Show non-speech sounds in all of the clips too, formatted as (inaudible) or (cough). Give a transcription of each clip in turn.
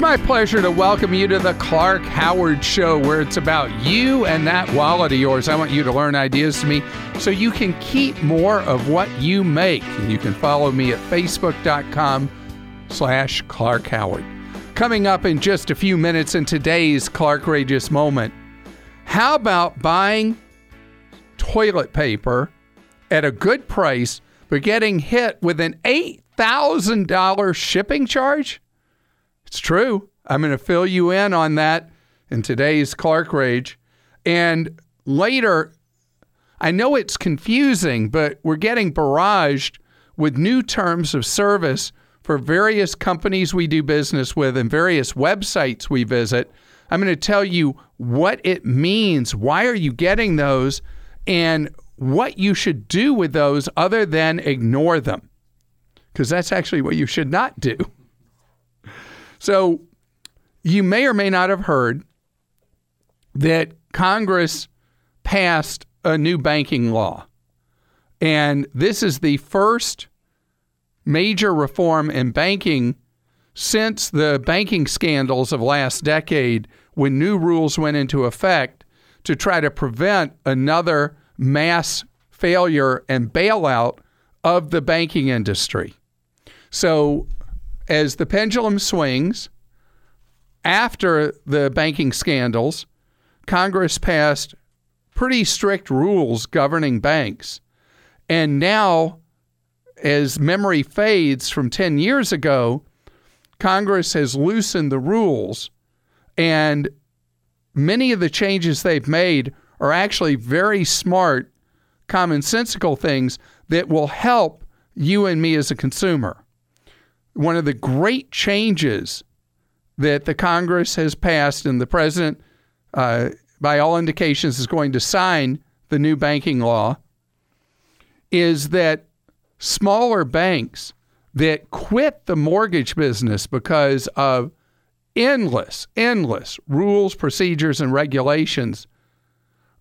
my pleasure to welcome you to the Clark Howard Show, where it's about you and that wallet of yours. I want you to learn ideas to me so you can keep more of what you make. And you can follow me at facebook.com slash Clark Howard. Coming up in just a few minutes in today's Clark Rageous moment, how about buying toilet paper at a good price, but getting hit with an $8,000 shipping charge? It's true. I'm going to fill you in on that in today's Clark Rage. And later, I know it's confusing, but we're getting barraged with new terms of service for various companies we do business with and various websites we visit. I'm going to tell you what it means. Why are you getting those? And what you should do with those other than ignore them. Because that's actually what you should not do. So you may or may not have heard that Congress passed a new banking law. And this is the first major reform in banking since the banking scandals of last decade when new rules went into effect to try to prevent another mass failure and bailout of the banking industry. So as the pendulum swings, after the banking scandals, Congress passed pretty strict rules governing banks. And now, as memory fades from 10 years ago, Congress has loosened the rules. And many of the changes they've made are actually very smart, commonsensical things that will help you and me as a consumer one of the great changes that the Congress has passed and the president, uh, by all indications, is going to sign the new banking law is that smaller banks that quit the mortgage business because of endless, endless rules, procedures, and regulations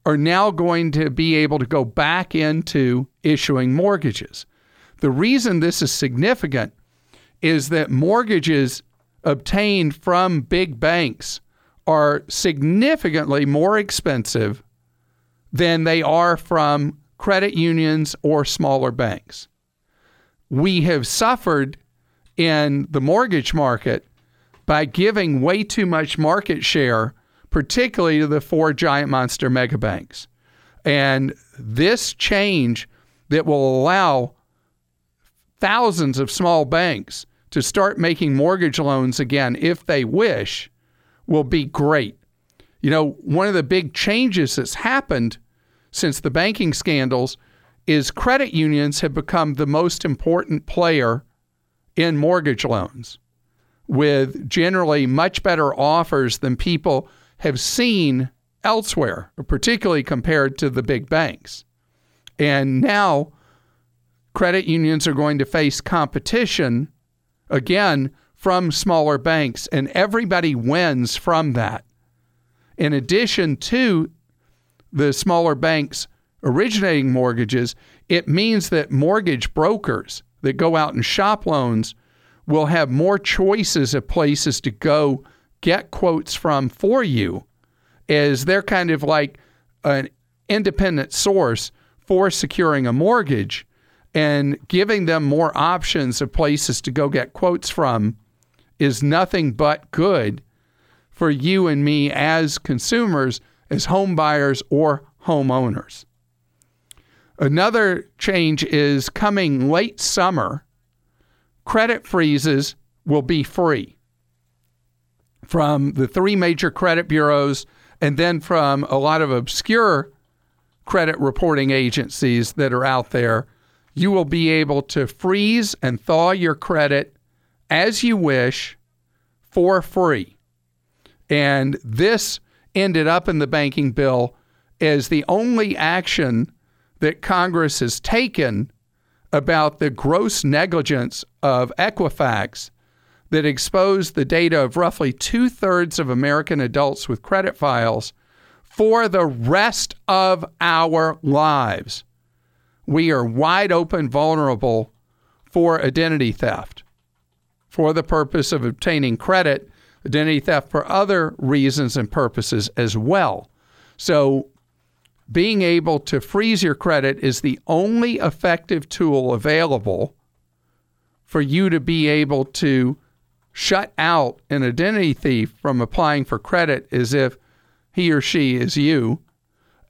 are now going to be able to go back into issuing mortgages. The reason this is significant is that mortgages obtained from big banks are significantly more expensive than they are from credit unions or smaller banks. We have suffered in the mortgage market by giving way too much market share, particularly to the four giant monster mega banks. And this change that will allow thousands of small banks to start making mortgage loans again if they wish will be great. You know, one of the big changes that's happened since the banking scandals is credit unions have become the most important player in mortgage loans with generally much better offers than people have seen elsewhere, particularly compared to the big banks. And now credit unions are going to face competition again from smaller banks, and everybody wins from that. In addition to the smaller banks originating mortgages, it means that mortgage brokers that go out and shop loans will have more choices of places to go get quotes from for you, as they're kind of like an independent source for securing a mortgage and giving them more options of places to go get quotes from is nothing but good for you and me as consumers, as home buyers or homeowners. Another change is coming late summer, credit freezes will be free from the three major credit bureaus and then from a lot of obscure credit reporting agencies that are out there you will be able to freeze and thaw your credit as you wish for free. And this ended up in the banking bill as the only action that Congress has taken about the gross negligence of Equifax that exposed the data of roughly two thirds of American adults with credit files for the rest of our lives we are wide open vulnerable for identity theft for the purpose of obtaining credit, identity theft for other reasons and purposes as well. So, being able to freeze your credit is the only effective tool available for you to be able to shut out an identity thief from applying for credit as if he or she is you.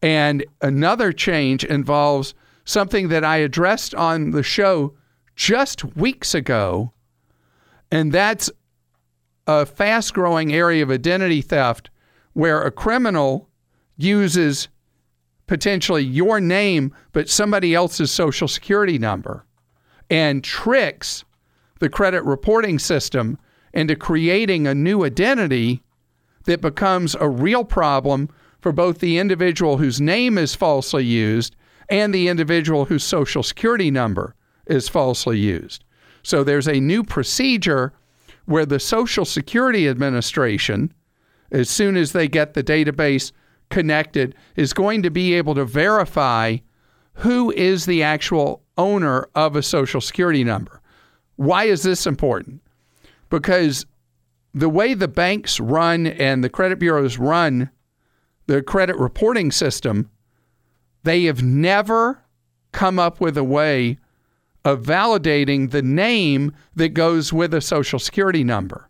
And another change involves something that I addressed on the show just weeks ago, and that's a fast growing area of identity theft where a criminal uses potentially your name, but somebody else's social security number and tricks the credit reporting system into creating a new identity that becomes a real problem for both the individual whose name is falsely used and the individual whose social security number is falsely used. So there's a new procedure where the Social Security Administration, as soon as they get the database connected, is going to be able to verify who is the actual owner of a Social Security number. Why is this important? Because the way the banks run and the credit bureaus run the credit reporting system, they have never come up with a way of validating the name that goes with a social security number.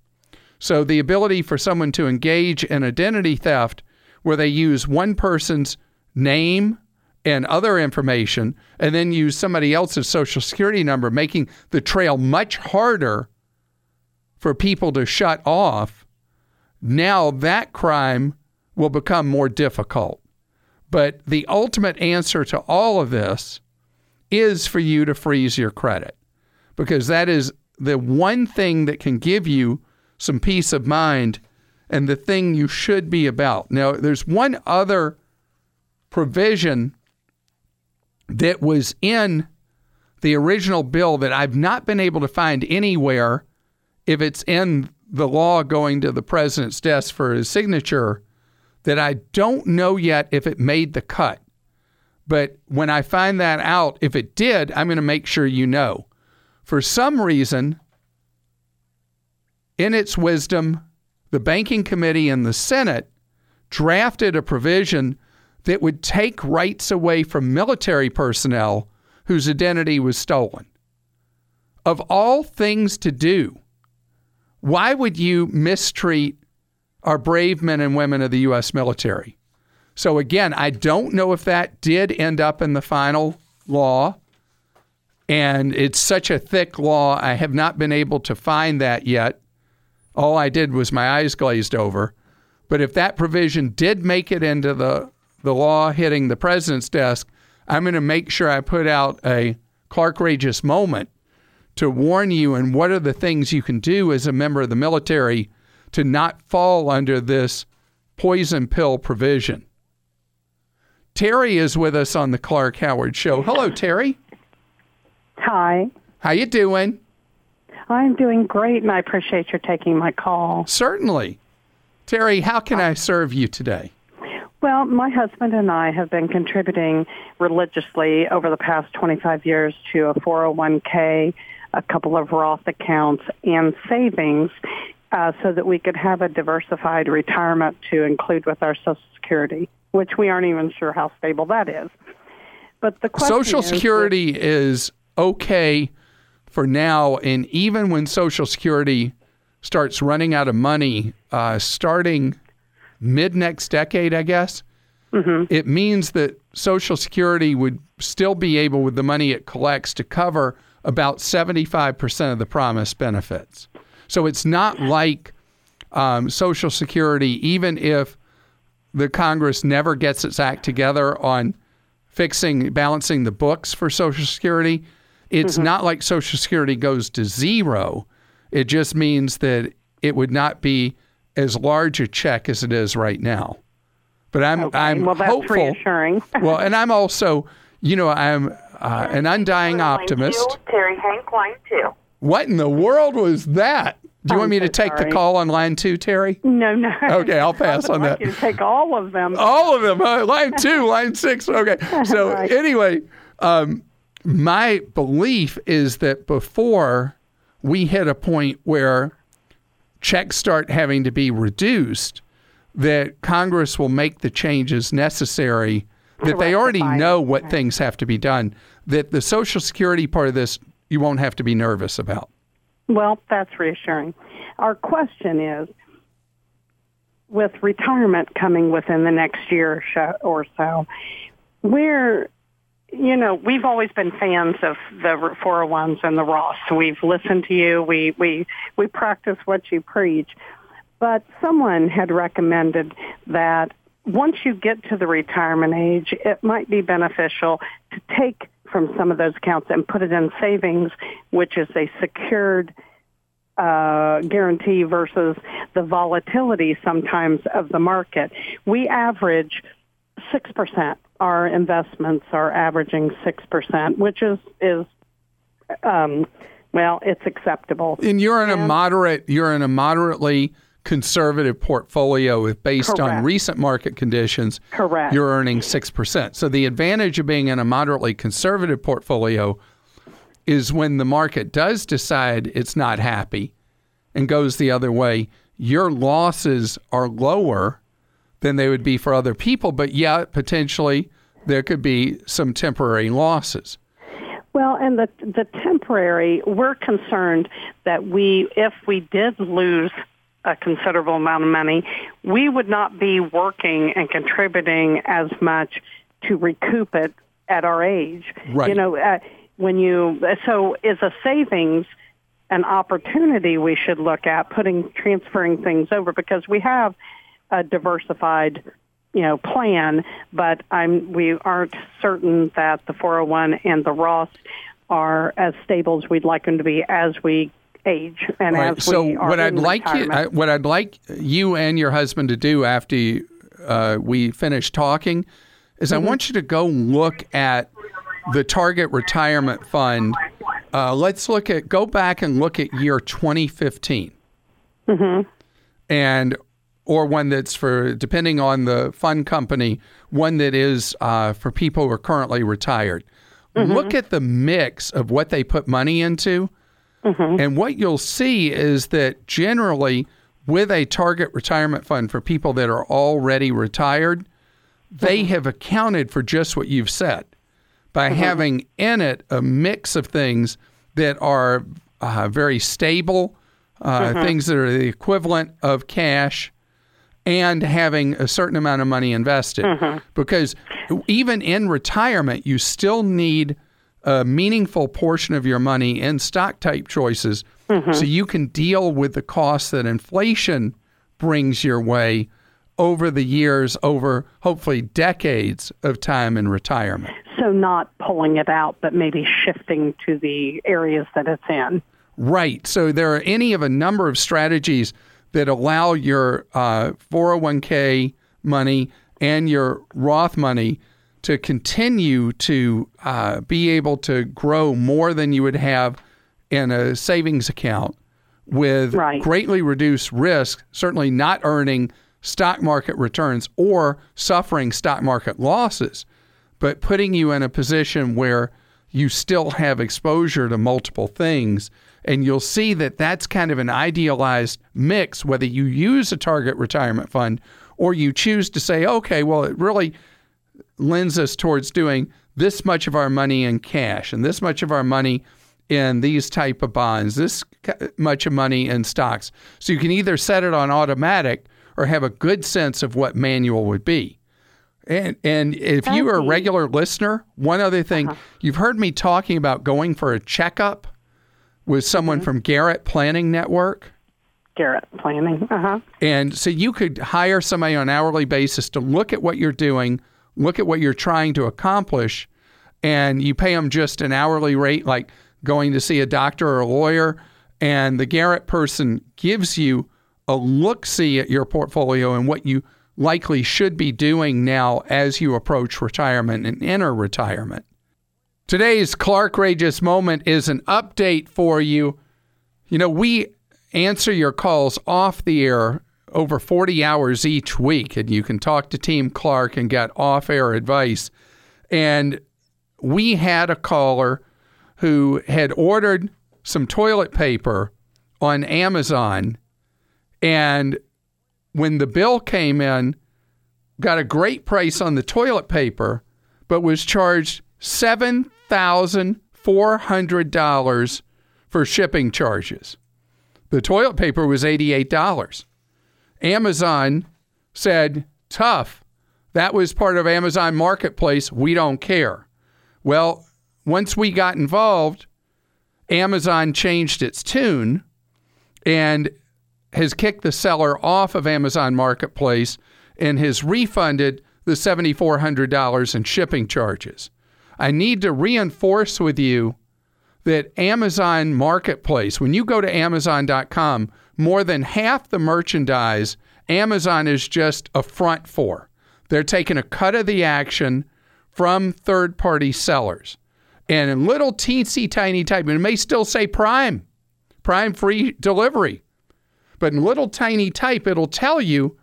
So the ability for someone to engage in identity theft where they use one person's name and other information and then use somebody else's social security number, making the trail much harder for people to shut off. Now that crime will become more difficult. But the ultimate answer to all of this is for you to freeze your credit because that is the one thing that can give you some peace of mind and the thing you should be about. Now, there's one other provision that was in the original bill that I've not been able to find anywhere if it's in the law going to the president's desk for his signature that I don't know yet if it made the cut. But when I find that out, if it did, I'm going to make sure you know. For some reason, in its wisdom, the Banking Committee and the Senate drafted a provision that would take rights away from military personnel whose identity was stolen. Of all things to do, why would you mistreat our brave men and women of the U.S. military? So, again, I don't know if that did end up in the final law. And it's such a thick law, I have not been able to find that yet. All I did was my eyes glazed over. But if that provision did make it into the, the law hitting the president's desk, I'm going to make sure I put out a Clark Rageous moment to warn you and what are the things you can do as a member of the military to not fall under this poison pill provision. Terry is with us on the Clark Howard Show. Hello, Terry. Hi. How you doing? I'm doing great, and I appreciate your taking my call. Certainly. Terry, how can I serve you today? Well, my husband and I have been contributing religiously over the past 25 years to a 401k, a couple of Roth accounts, and savings uh, so that we could have a diversified retirement to include with our Social Security which we aren't even sure how stable that is. But the Social is Security that, is okay for now, and even when Social Security starts running out of money, uh, starting mid next decade, I guess, mm-hmm. it means that Social Security would still be able, with the money it collects, to cover about 75% of the promised benefits. So it's not like um, Social Security, even if the Congress never gets its act together on fixing, balancing the books for Social Security. It's mm-hmm. not like Social Security goes to zero. It just means that it would not be as large a check as it is right now. But I'm okay. I'm well, that's hopeful. reassuring. (laughs) well, and I'm also, you know, I'm uh, an undying optimist. Terry Hank, line two. What in the world was that? Do you I'm want me so to take sorry. the call on line two, Terry? No, no. Okay, I'll pass on like that. You take all of them. All of them. Uh, line two, (laughs) line six. Okay. So Right. anyway, um, my belief is that before we hit a point where checks start having to be reduced, that Congress will make the changes necessary. That they already know what things have to be done. That the Social Security part of this you won't have to be nervous about. Well, that's reassuring. Our question is with retirement coming within the next year or so- where, you know, we've always been fans of the 401s and the Roths. We've listened to you. We, we, we practice what you preach. But someone had recommended that once you get to the retirement age, it might be beneficial to take from some of those accounts and put it in savings, which is a secured uh, guarantee versus the volatility sometimes of the market. We average 6%. Our investments are averaging 6%, which is, is um, well, it's acceptable. And you're in a moderate you're in a moderately conservative portfolio if based on recent market conditions Correct. you're earning 6%. So the advantage of being in a moderately conservative portfolio is when the market does decide it's not happy and goes the other way, your losses are lower than they would be for other people, but yet potentially there could be some temporary losses. Well, and the the temporary, we're concerned that we, if we did lose a considerable amount of money, we would not be working and contributing as much to recoup it at our age. Right. You know, uh, when you so is a savings an opportunity we should look at putting transferring things over because we have a diversified you know plan but i'm we aren't certain that the 401 and the Roth are as stable as we'd like them to be as we age and Right. as So we are what I'd like you. I, what I'd like you and your husband to do after you, uh, we finish talking is Mm-hmm. I want you to go look at the Target Retirement Fund. Uh, let's look at go back and look at year 2015, and or one that's for depending on the fund company, one that is uh, for people who are currently retired. Look at the mix of what they put money into. Mm-hmm. And what you'll see is that generally, with a target retirement fund for people that are already retired, they mm-hmm. have accounted for just what you've said by mm-hmm. having in it a mix of things that are uh, very stable, uh, things that are the equivalent of cash, and having a certain amount of money invested. Because even in retirement, you still need a meaningful portion of your money in stock type choices so you can deal with the costs that inflation brings your way over the years, over hopefully decades of time in retirement. so not pulling it out but maybe shifting to the areas that it's in Right. So there are any of a number of strategies that allow your uh, 401k money and your Roth money to continue to uh, be able to grow more than you would have in a savings account with Right. greatly reduced risk, certainly not earning stock market returns or suffering stock market losses, but putting you in a position where you still have exposure to multiple things. And you'll see that that's kind of an idealized mix, whether you use a target retirement fund or you choose to say, okay, well, it really lends us towards doing this much of our money in cash and this much of our money in these type of bonds, this much of money in stocks. So you can either set it on automatic or have a good sense of what manual would be. And and if you are a regular listener, one other thing, you've heard me talking about going for a checkup with someone from Garrett Planning Network. garrett planning uh-huh And so you could hire somebody on an hourly basis to look at what you're doing, look at what you're trying to accomplish, and you pay them just an hourly rate, like going to see a doctor or a lawyer. And the Garrett person gives you a look see at your portfolio and what you likely should be doing now as you approach retirement and enter retirement. Today's Clark Rageous moment is an update for you. You know, we answer your calls off the air over 40 hours each week, and you can talk to Team Clark and get off air advice. And we had a caller who had ordered some toilet paper on Amazon And when the bill came in, got a great price on the toilet paper, but was charged $7,400 for shipping charges. The toilet paper was $88. Amazon said, tough. That was part of Amazon Marketplace. We don't care. Well, once we got involved, Amazon changed its tune and has kicked the seller off of Amazon Marketplace and has refunded the $7,400 in shipping charges. I need to reinforce with you that Amazon Marketplace, when you go to Amazon.com, more than half the merchandise Amazon is just a front for. They're taking a cut of the action from third party sellers. And in little teensy tiny type, and it may still say Prime, Prime free delivery. But in little tiny type, it'll tell you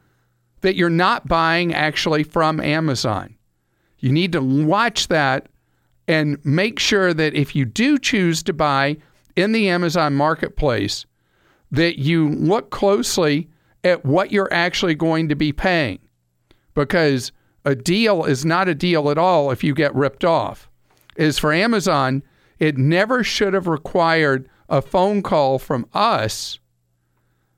that you're not buying actually from Amazon. You need to watch that and make sure that if you do choose to buy in the Amazon marketplace, that you look closely at what you're actually going to be paying. Because a deal is not a deal at all if you get ripped off. Is for Amazon, it never should have required a phone call from us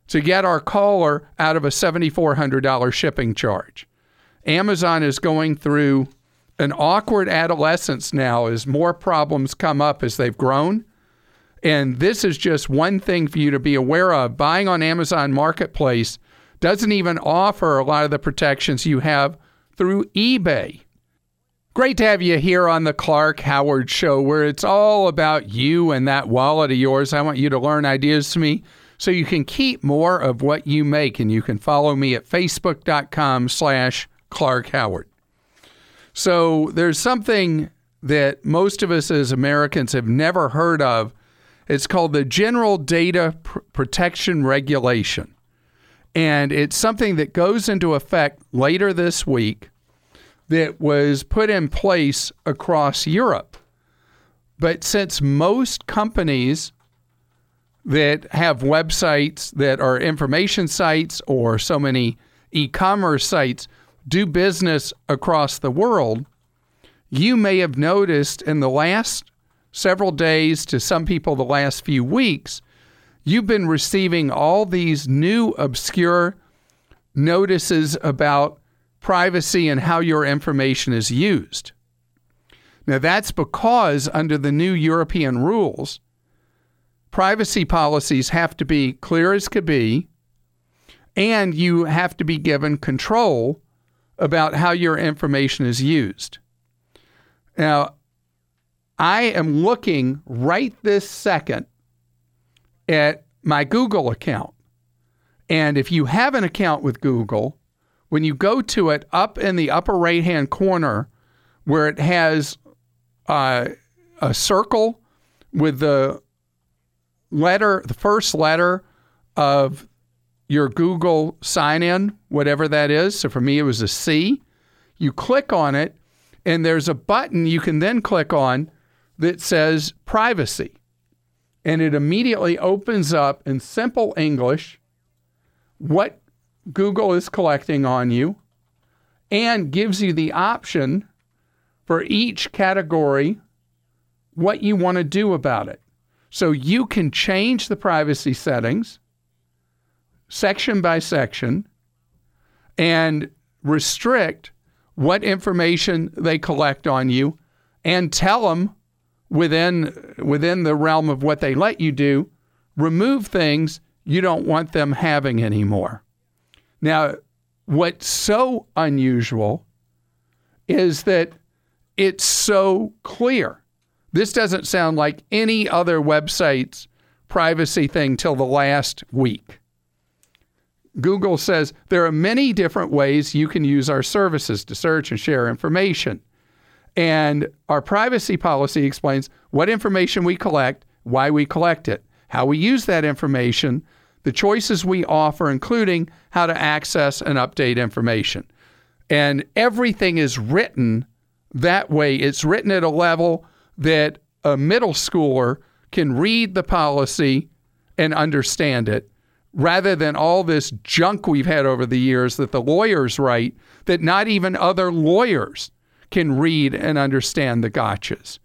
to get our caller out of a $7,400 shipping charge. Amazon is going through an awkward adolescence now as more problems come up as they've grown. And this is just one thing for you to be aware of. Buying on Amazon Marketplace doesn't even offer a lot of the protections you have through eBay. Great to have you here on the Clark Howard Show, where it's all about you and that wallet of yours. I want you to learn ideas to me so you can keep more of what you make. And you can follow me at facebook.com slash Clark Howard. So there's something that most of us as Americans have never heard of. It's called the General Data Pr- Protection Regulation. And it's something that goes into effect later this week that was put in place across Europe. But since most companies that have websites that are information sites or so many e commerce sites do business across the world, you may have noticed in the last several days to some people the last few weeks, you've been receiving all these new obscure notices about privacy and how your information is used. Now, that's because under the new European rules, privacy policies have to be clear as could be, and you have to be given control about how your information is used. Now, I am looking right this second at my Google account. And if you have an account with Google, when you go to it up in the upper right hand corner where it has uh, a circle with the letter, the first letter of your Google sign in, whatever that is. So for me, it was a C. You click on it, and there's a button you can then click on that says privacy. And it immediately opens up in simple English what Google is collecting on you and gives you the option for each category what you want to do about it. So you can change the privacy settings section by section and restrict what information they collect on you and tell them within within the realm of what they let you do remove things you don't want them having anymore. Now what's so unusual is that it's so clear. This doesn't sound like any other website's privacy thing till the last week. Google says there are many different ways you can use our services to search and share information. And our privacy policy explains what information we collect, why we collect it, how we use that information, the choices we offer, including how to access and update information. And everything is written that way. It's written at a level that a middle schooler can read the policy and understand it rather than all this junk we've had over the years that the lawyers write that not even other lawyers can read and understand the gotchas.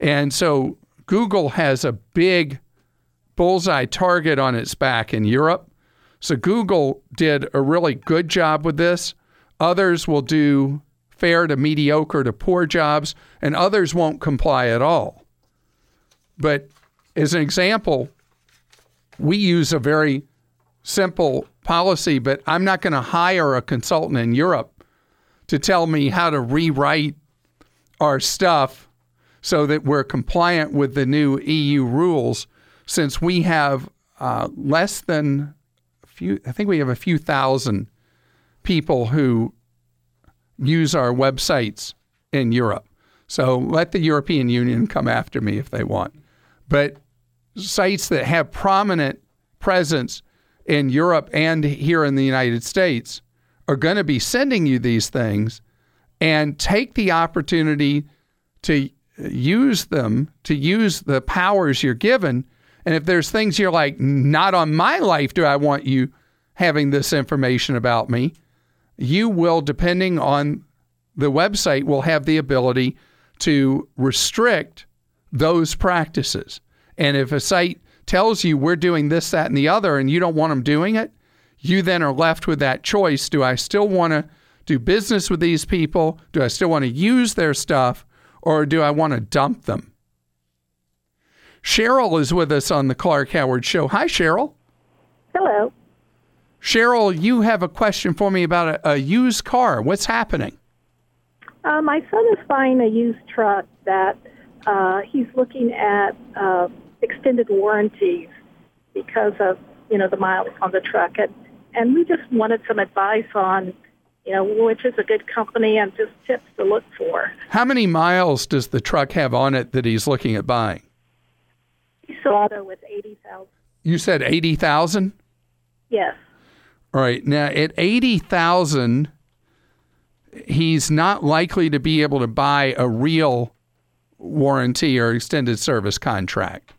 And so Google has a big bullseye target on its back in Europe. So Google did a really good job with this. Others will do fair to mediocre to poor jobs, and others won't comply at all. But as an example, we use a very simple policy, but I'm not going to hire a consultant in Europe to tell me how to rewrite our stuff so that we're compliant with the new EU rules since we have uh, less than a few, I think we have a few thousand people who use our websites in Europe. So let the European Union come after me if they want. But sites that have prominent presence in Europe and here in the United States are going to be sending you these things and take the opportunity to use them, to use the powers you're given. And if there's things you're like, not on my life do I want you having this information about me, you will, depending on the website, will have the ability to restrict those practices. And if a site tells you we're doing this, that, and the other, and you don't want them doing it, you then are left with that choice. Do I still want to do business with these people? Do I still want to use their stuff? Or do I want to dump them? Cheryl is with us on the Clark Howard Show. Hi, Cheryl. Hello. Cheryl, you have a question for me about a, a used car. What's happening? Uh, my son is buying a used truck that uh, he's looking at uh, extended warranties because of you know the miles on the truck, and and we just wanted some advice on you know which is a good company and just tips to look for. How many miles does the truck have on it that he's looking at buying? Auto with eighty thousand. You said eighty thousand. Yes. All right. Now at eighty thousand, he's not likely to be able to buy a real warranty or extended service contract.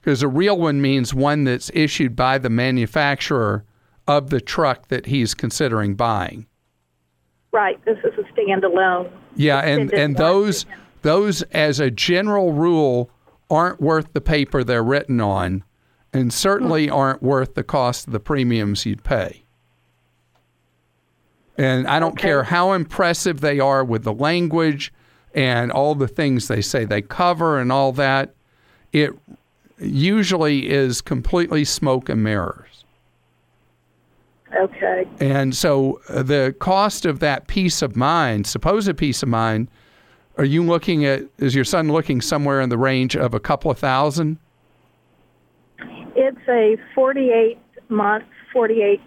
Because a real one means one that's issued by the manufacturer of the truck that he's considering buying. Right. This is a standalone. Yeah, and and those those as a general rule aren't worth the paper they're written on and certainly mm-hmm. aren't worth the cost of the premiums you'd pay. And I don't Okay. care how impressive they are with the language and all the things they say they cover and all that. It usually is completely smoke and mirrors. Okay. And so uh, the cost of that peace of mind, supposed peace of mind, are you looking at, is your son looking somewhere in the range of a couple of thousand? It's a forty-eight month, forty-eight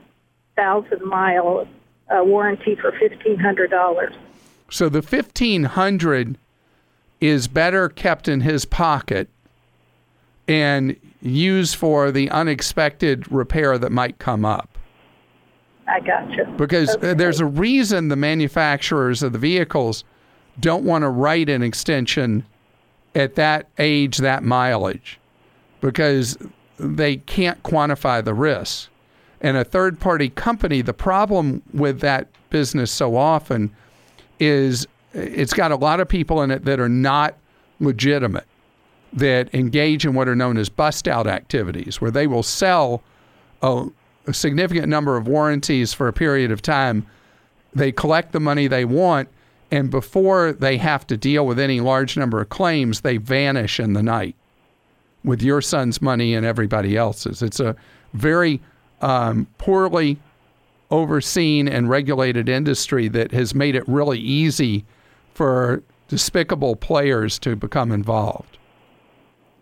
thousand mile uh, warranty for fifteen hundred dollars. So the 1500 is better kept in his pocket and used for the unexpected repair that might come up. I gotcha. Because uh, Okay. there's a reason the manufacturers of the vehicles don't want to write an extension at that age, that mileage, because they can't quantify the risk. And a third party company, the problem with that business so often is it's got a lot of people in it that are not legitimate, that engage in what are known as bust out activities, where they will sell a, a significant number of warranties for a period of time. They collect the money they want, and before they have to deal with any large number of claims, they vanish in the night with your son's money and everybody else's. It's a very um, poorly overseen and regulated industry that has made it really easy for despicable players to become involved.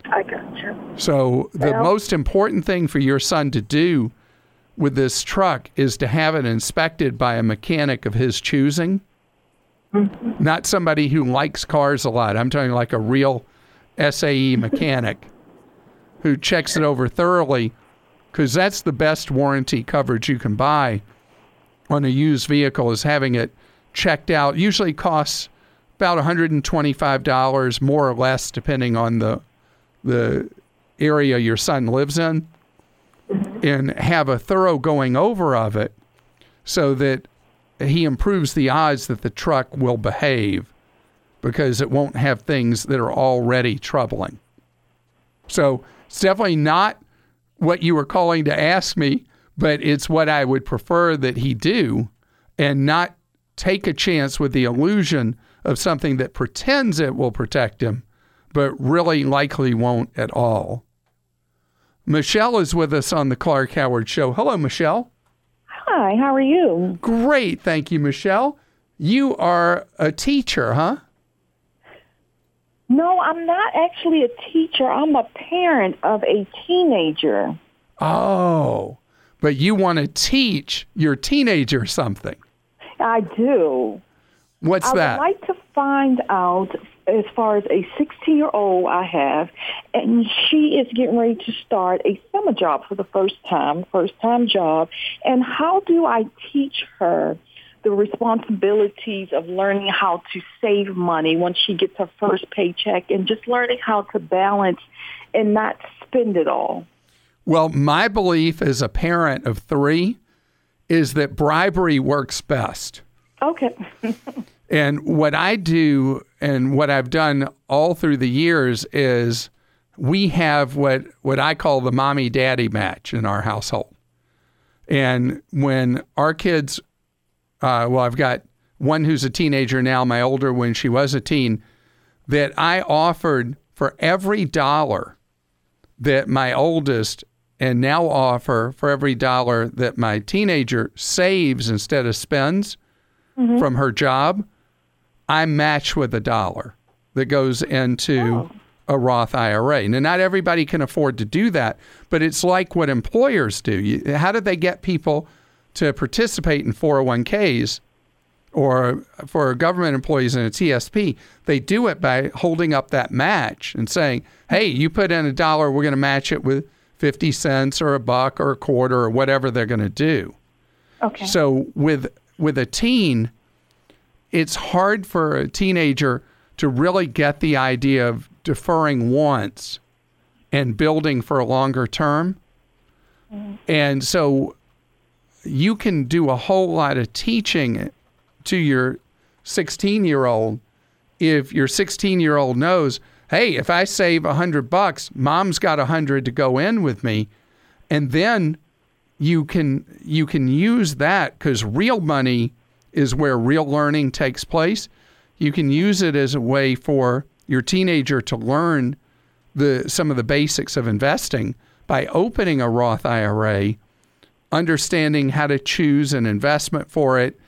I gotcha. So, the Well- most important thing for your son to do with this truck is to have it inspected by a mechanic of his choosing, hmm. not somebody who likes cars a lot. I'm talking like a real SAE mechanic (laughs) who checks it over thoroughly because that's the best warranty coverage you can buy on a used vehicle is having it checked out. Usually costs about $125 more or less depending on the the area your son lives in. And have a thorough going over of it so that he improves the odds that the truck will behave because it won't have things that are already troubling. So it's definitely not what you were calling to ask me, but it's what I would prefer that he do and not take a chance with the illusion of something that pretends it will protect him, but really likely won't at all. Michelle is with us on the Clark Howard Show. Hello, Michelle. Hi, how are you? Great. Thank you, Michelle. You are a teacher, huh? No, I'm not actually a teacher. I'm a parent of a teenager. Oh, but you want to teach your teenager something. I do. What's I that? I would like to find out as far as a 16 year old I have, and she is getting ready to start a summer job for the first time, first time job. And how do I teach her the responsibilities of learning how to save money once she gets her first paycheck and just learning how to balance and not spend it all? Well, my belief as a parent of three is that bribery works best. Okay. (laughs) And what I do and what I've done all through the years is we have what, what I call the mommy daddy match in our household. And when our kids, uh, well, I've got one who's a teenager now, my older when she was a teen, that I offered for every dollar that my oldest and now offer for every dollar that my teenager saves instead of spends from her job, I match with a dollar that goes into a Roth IRA. Now, not everybody can afford to do that, but it's like what employers do. You, how do they get people to participate in 401ks or for government employees in a TSP? They do it by holding up that match and saying, hey, you put in a dollar, we're going to match it with 50 cents or a buck or a quarter or whatever they're going to do. Okay. So with with a teen, it's hard for a teenager to really get the idea of deferring once and building for a longer term. Mm-hmm. And so you can do a whole lot of teaching to your 16 year old if your 16 year old knows, hey, if I save a hundred bucks, mom's got a hundred to go in with me. And then you can you can use that because real money is where real learning takes place. You can use it as a way for your teenager to learn the some of the basics of investing by opening a Roth IRA, understanding how to choose an investment for it,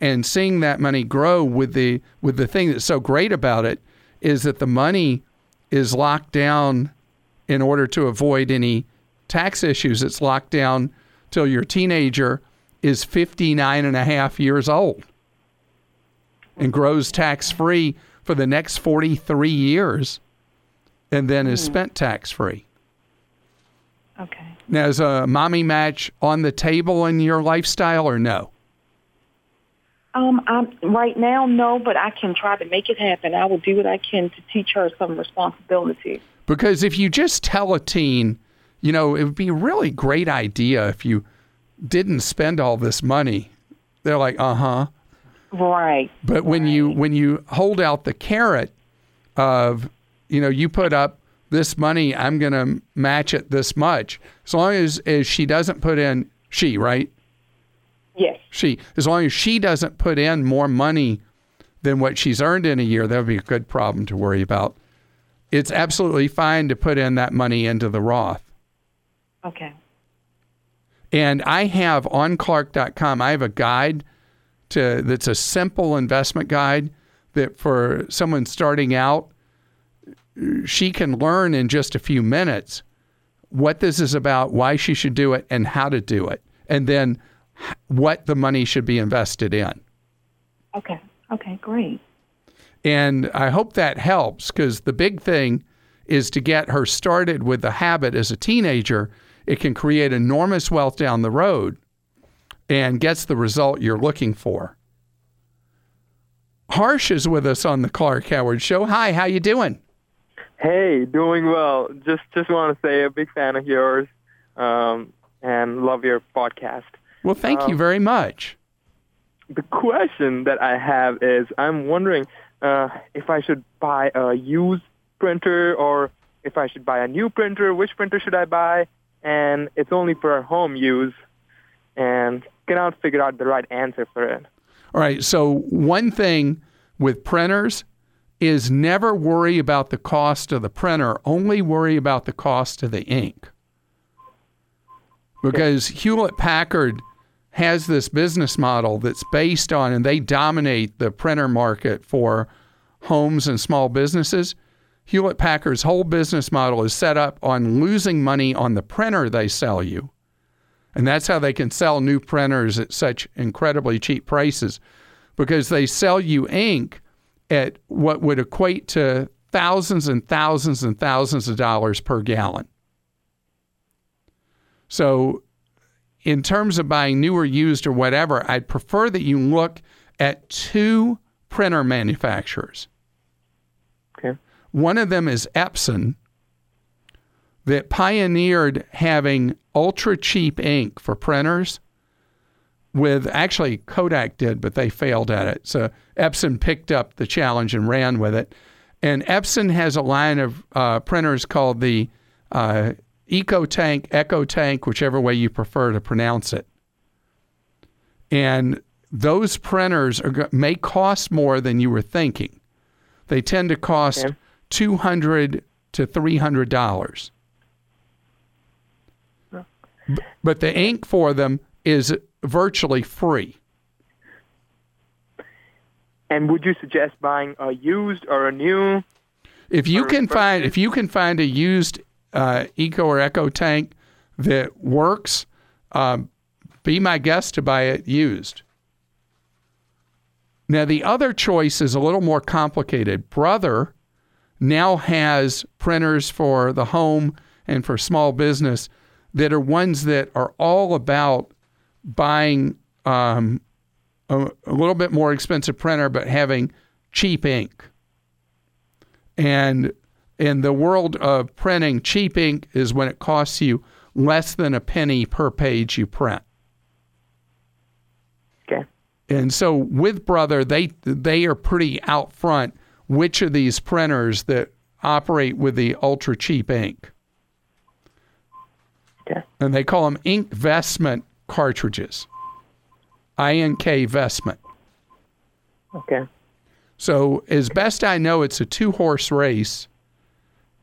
and seeing that money grow with the with the thing that's so great about it is that the money is locked down in order to avoid any tax issues. It's locked down till your teenager is 59 and a half years old and grows tax free for the next 43 years and then is spent tax free. Okay. Now, is a mommy match on the table in your lifestyle or no? Um, I'm, right now, no, but I can try to make it happen. I will do what I can to teach her some responsibility. Because if you just tell a teen, you know, it would be a really great idea if you didn't spend all this money. They're like, uh huh. Right. But when you when you hold out the carrot of, you know, you put up this money, I'm going to match it this much. As long as, as she doesn't put in she, right? Yes. She, as long as she doesn't put in more money than what she's earned in a year, that would be a good problem to worry about. It's absolutely fine to put in that money into the Roth. Okay. And I have on Clark.com, I have a guide to that's a simple investment guide that for someone starting out, she can learn in just a few minutes what this is about, why she should do it, and how to do it, and then what the money should be invested in. Okay. Okay. Great. And I hope that helps because the big thing is to get her started with the habit as a teenager. It can create enormous wealth down the road and gets the result you're looking for. Harsh is with us on the Clark Howard Show. Hi, how you doing? Hey, doing well. Just just want to say a big fan of yours. Um, and love your podcast. Well, thank you very much. The question that I have is I'm wondering uh, if I should buy a used printer or if I should buy a new printer. Which printer should I buy? And it's only for home use, and cannot figure out the right answer for it. All right. So, one thing with printers is never worry about the cost of the printer, only worry about the cost of the ink. Because Hewlett Packard has this business model that's based on, and they dominate the printer market for homes and small businesses. Hewlett Packard's whole business model is set up on losing money on the printer they sell you. And that's how they can sell new printers at such incredibly cheap prices because they sell you ink at what would equate to thousands and thousands and thousands of dollars per gallon. So, in terms of buying new or used or whatever, I'd prefer that you look at two printer manufacturers. One of them is Epson, that pioneered having ultra cheap ink for printers with actually Kodak did, but they failed at it. So Epson picked up the challenge and ran with it. And Epson has a line of uh, printers called the uh, Eco Tank, Echo Tank, whichever way you prefer to pronounce it. And those printers are, may cost more than you were thinking. They tend to cost. Two hundred to three hundred dollars. But the ink for them is virtually free. And would you suggest buying a used or a new? If you can find if you can find a used uh, Eco or Echo tank that works, um, be my guest to buy it used. Now the other choice is a little more complicated. Brother now has printers for the home and for small business that are ones that are all about buying um, a, a little bit more expensive printer but having cheap ink. And in the world of printing, cheap ink is when it costs you less than a penny per page you print. Okay. And so with Brother, they they are pretty out front which of these printers that operate with the ultra cheap ink. Okay. And they call them INKvestment cartridges. INK vestment. Okay. So, as best I know, it's a two horse race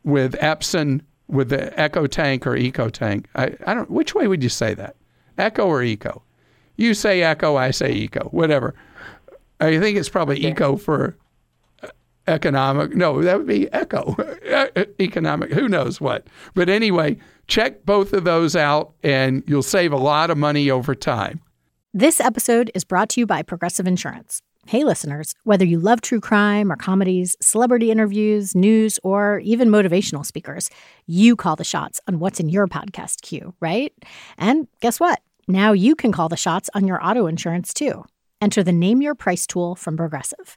with Epson, with the Echo Tank or Eco Tank. I, I don't. Which way would you say that? Echo or Eco? You say Echo, I say Eco. Whatever. I think it's probably Eco for economic. No, that would be Echo. (laughs) economic. Who knows what? But anyway, check both of those out, and you'll save a lot of money over time. This episode is brought to you by Progressive Insurance. Hey, listeners, whether you love true crime or comedies, celebrity interviews, news, or even motivational speakers, you call the shots on what's in your podcast queue, right? And guess what? Now you can call the shots on your auto insurance too. Enter the Name Your Price tool from Progressive.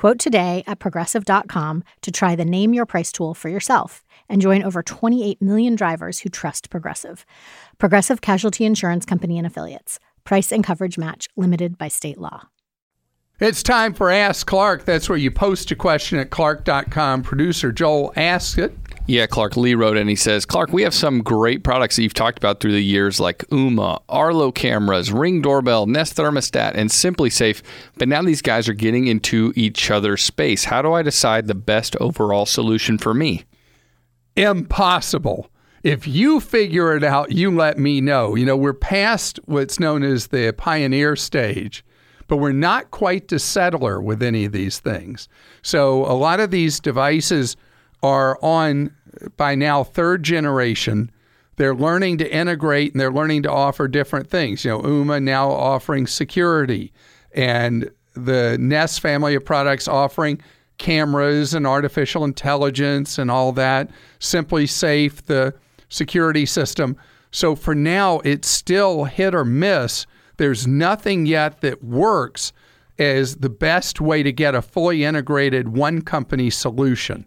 Quote today at progressive.com to try the Name Your Price tool for yourself and join over 28 million drivers who trust Progressive. Progressive Casualty Insurance Company and Affiliates. Price and coverage match limited by state law. It's time for Ask Clark. That's where you post a question at clark.com. Producer Joel asks it. Yeah, Clark Lee wrote and he says, Clark, we have some great products that you've talked about through the years like Ooma, Arlo cameras, Ring doorbell, Nest thermostat, and SimpliSafe. But now these guys are getting into each other's space. How do I decide the best overall solution for me? Impossible. If you figure it out, you let me know. You know, we're past what's known as the pioneer stage, but we're not quite the settler with any of these things. So a lot of these devices are on by now third generation. They're learning to integrate and they're learning to offer different things. You know, Ooma now offering security and the Nest family of products offering cameras and artificial intelligence and all that. SimpliSafe, the security system. So for now, it's still hit or miss. There's nothing yet that works as the best way to get a fully integrated one company solution.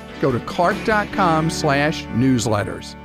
Go to clark.com slash newsletters.